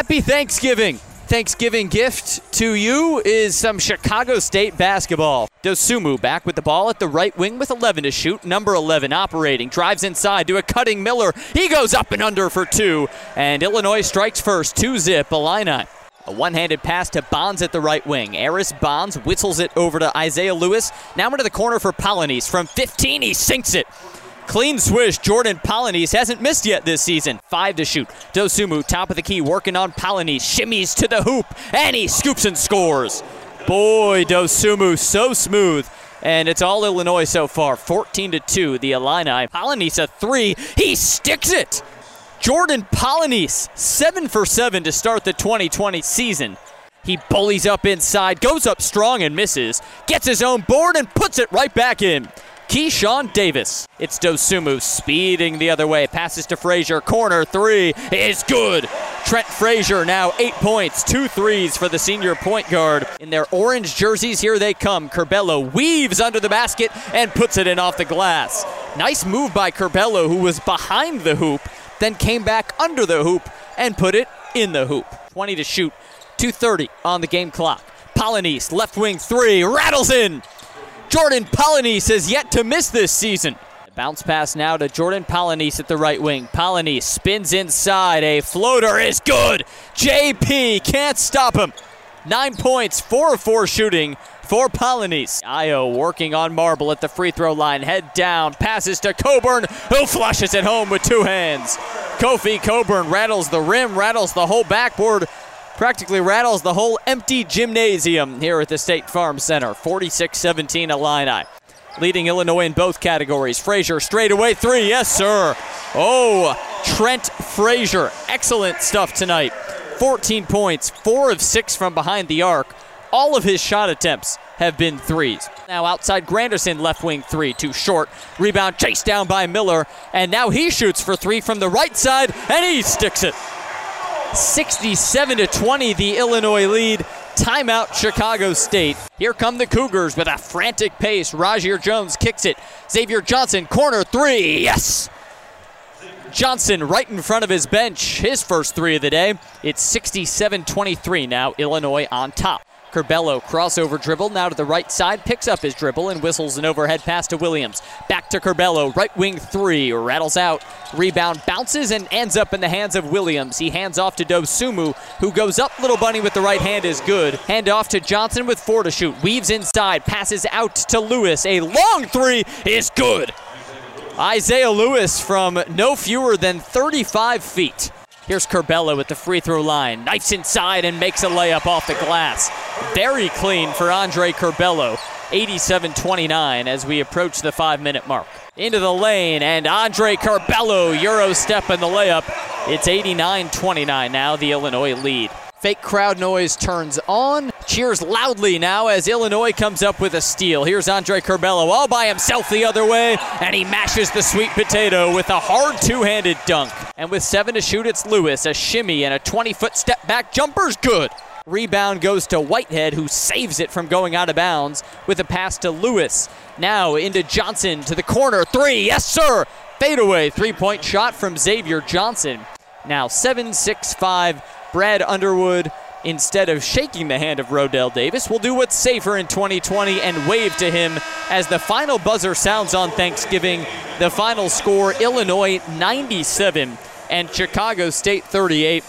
Happy Thanksgiving! Thanksgiving gift to you is some Chicago State basketball. Dosunmu back with the ball at the right wing with 11 to shoot. Number 11 operating. Drives inside to a cutting Miller. He goes up and under for two. And Illinois strikes first. Two zip. Illini. A one handed pass to Bonds at the right wing. Aris Bonds whistles it over to Isaiah Lewis. Now into the corner for Polynice. From 15, he sinks it. Clean swish. Jordan Polynice hasn't missed yet this season. Five to shoot. Dosunmu, top of the key, working on Polynice. Shimmies to the hoop, and he scoops and scores. Boy, Dosunmu, so smooth. And it's all Illinois so far. 14 to 2, the Illini. Polynice a three. He sticks it. Jordan Polynice, 7 for 7 to start the 2020 season. He bullies up inside, goes up strong and misses, gets his own board and puts it right back in. Keyshawn Davis. It's Dosunmu speeding the other way. Passes to Frazier. Corner three is good. Trent Frazier now eight points, two threes for the senior point guard. In their orange jerseys, here they come. Curbelo weaves under the basket and puts it in off the glass. Nice move by Curbelo, who was behind the hoop, then came back under the hoop and put it in the hoop. 20 to shoot, 2.30 on the game clock. Polynice, left wing three, rattles in. Jordan Polynice has yet to miss this season. Bounce pass now to Jordan Polynice at the right wing. Polynice spins inside. A floater is good. JP can't stop him. Nine points, four of four shooting for Polynice. Ayo working on marble at the free throw line. Head down, passes to Cockburn, who flushes it home with two hands. Kofi Cockburn rattles the rim, rattles the whole backboard practically rattles the whole empty gymnasium here at the State Farm Center. 46 17 Illini. Leading Illinois in both categories. Frazier straight away three. Yes, sir. Oh, Trent Frazier. Excellent stuff tonight. 14 points, four of six from behind the arc. All of his shot attempts have been threes. Now outside Grandison, left wing three, too short. Rebound chased down by Miller, and now he shoots for three from the right side, and he sticks it. 67 to 20, the Illinois lead. Timeout, Chicago State. Here come the Cougars with a frantic pace. Rajier Jones kicks it. Xavier Johnson, corner three. Yes! Johnson right in front of his bench, his first three of the day. It's 67 23 now, Illinois on top. Curbelo crossover dribble now to the right side, picks up his dribble and whistles an overhead pass to Williams. Back to Curbelo, right wing three, rattles out, rebound bounces and ends up in the hands of Williams. He hands off to Dosunmu, who goes up. Little Bunny with the right hand is good. Hand off to Johnson with four to shoot. Weaves inside, passes out to Lewis. A long three is good. Isaiah Lewis from no fewer than 35 feet. Here's Curbelo at the free throw line. Knifes inside and makes a layup off the glass. Very clean for Andre Curbelo. 87 29 as we approach the five minute mark. Into the lane, and Andre Curbelo, Euro step in the layup. It's 89 29 now, the Illinois lead. Fake crowd noise turns on. Cheers loudly now as Illinois comes up with a steal. Here's Andre Curbelo all by himself the other way, and he mashes the sweet potato with a hard two handed dunk. And with seven to shoot, it's Lewis. A shimmy and a 20 foot step back jumper's good. Rebound goes to Whitehead, who saves it from going out of bounds with a pass to Lewis. Now into Johnson to the corner. Three, yes, sir. Fadeaway three point shot from Xavier Johnson. Now 7 6 5 Brad Underwood, instead of shaking the hand of Rodell Davis, will do what's safer in 2020 and wave to him as the final buzzer sounds on Thanksgiving. The final score Illinois 97 and Chicago State 38.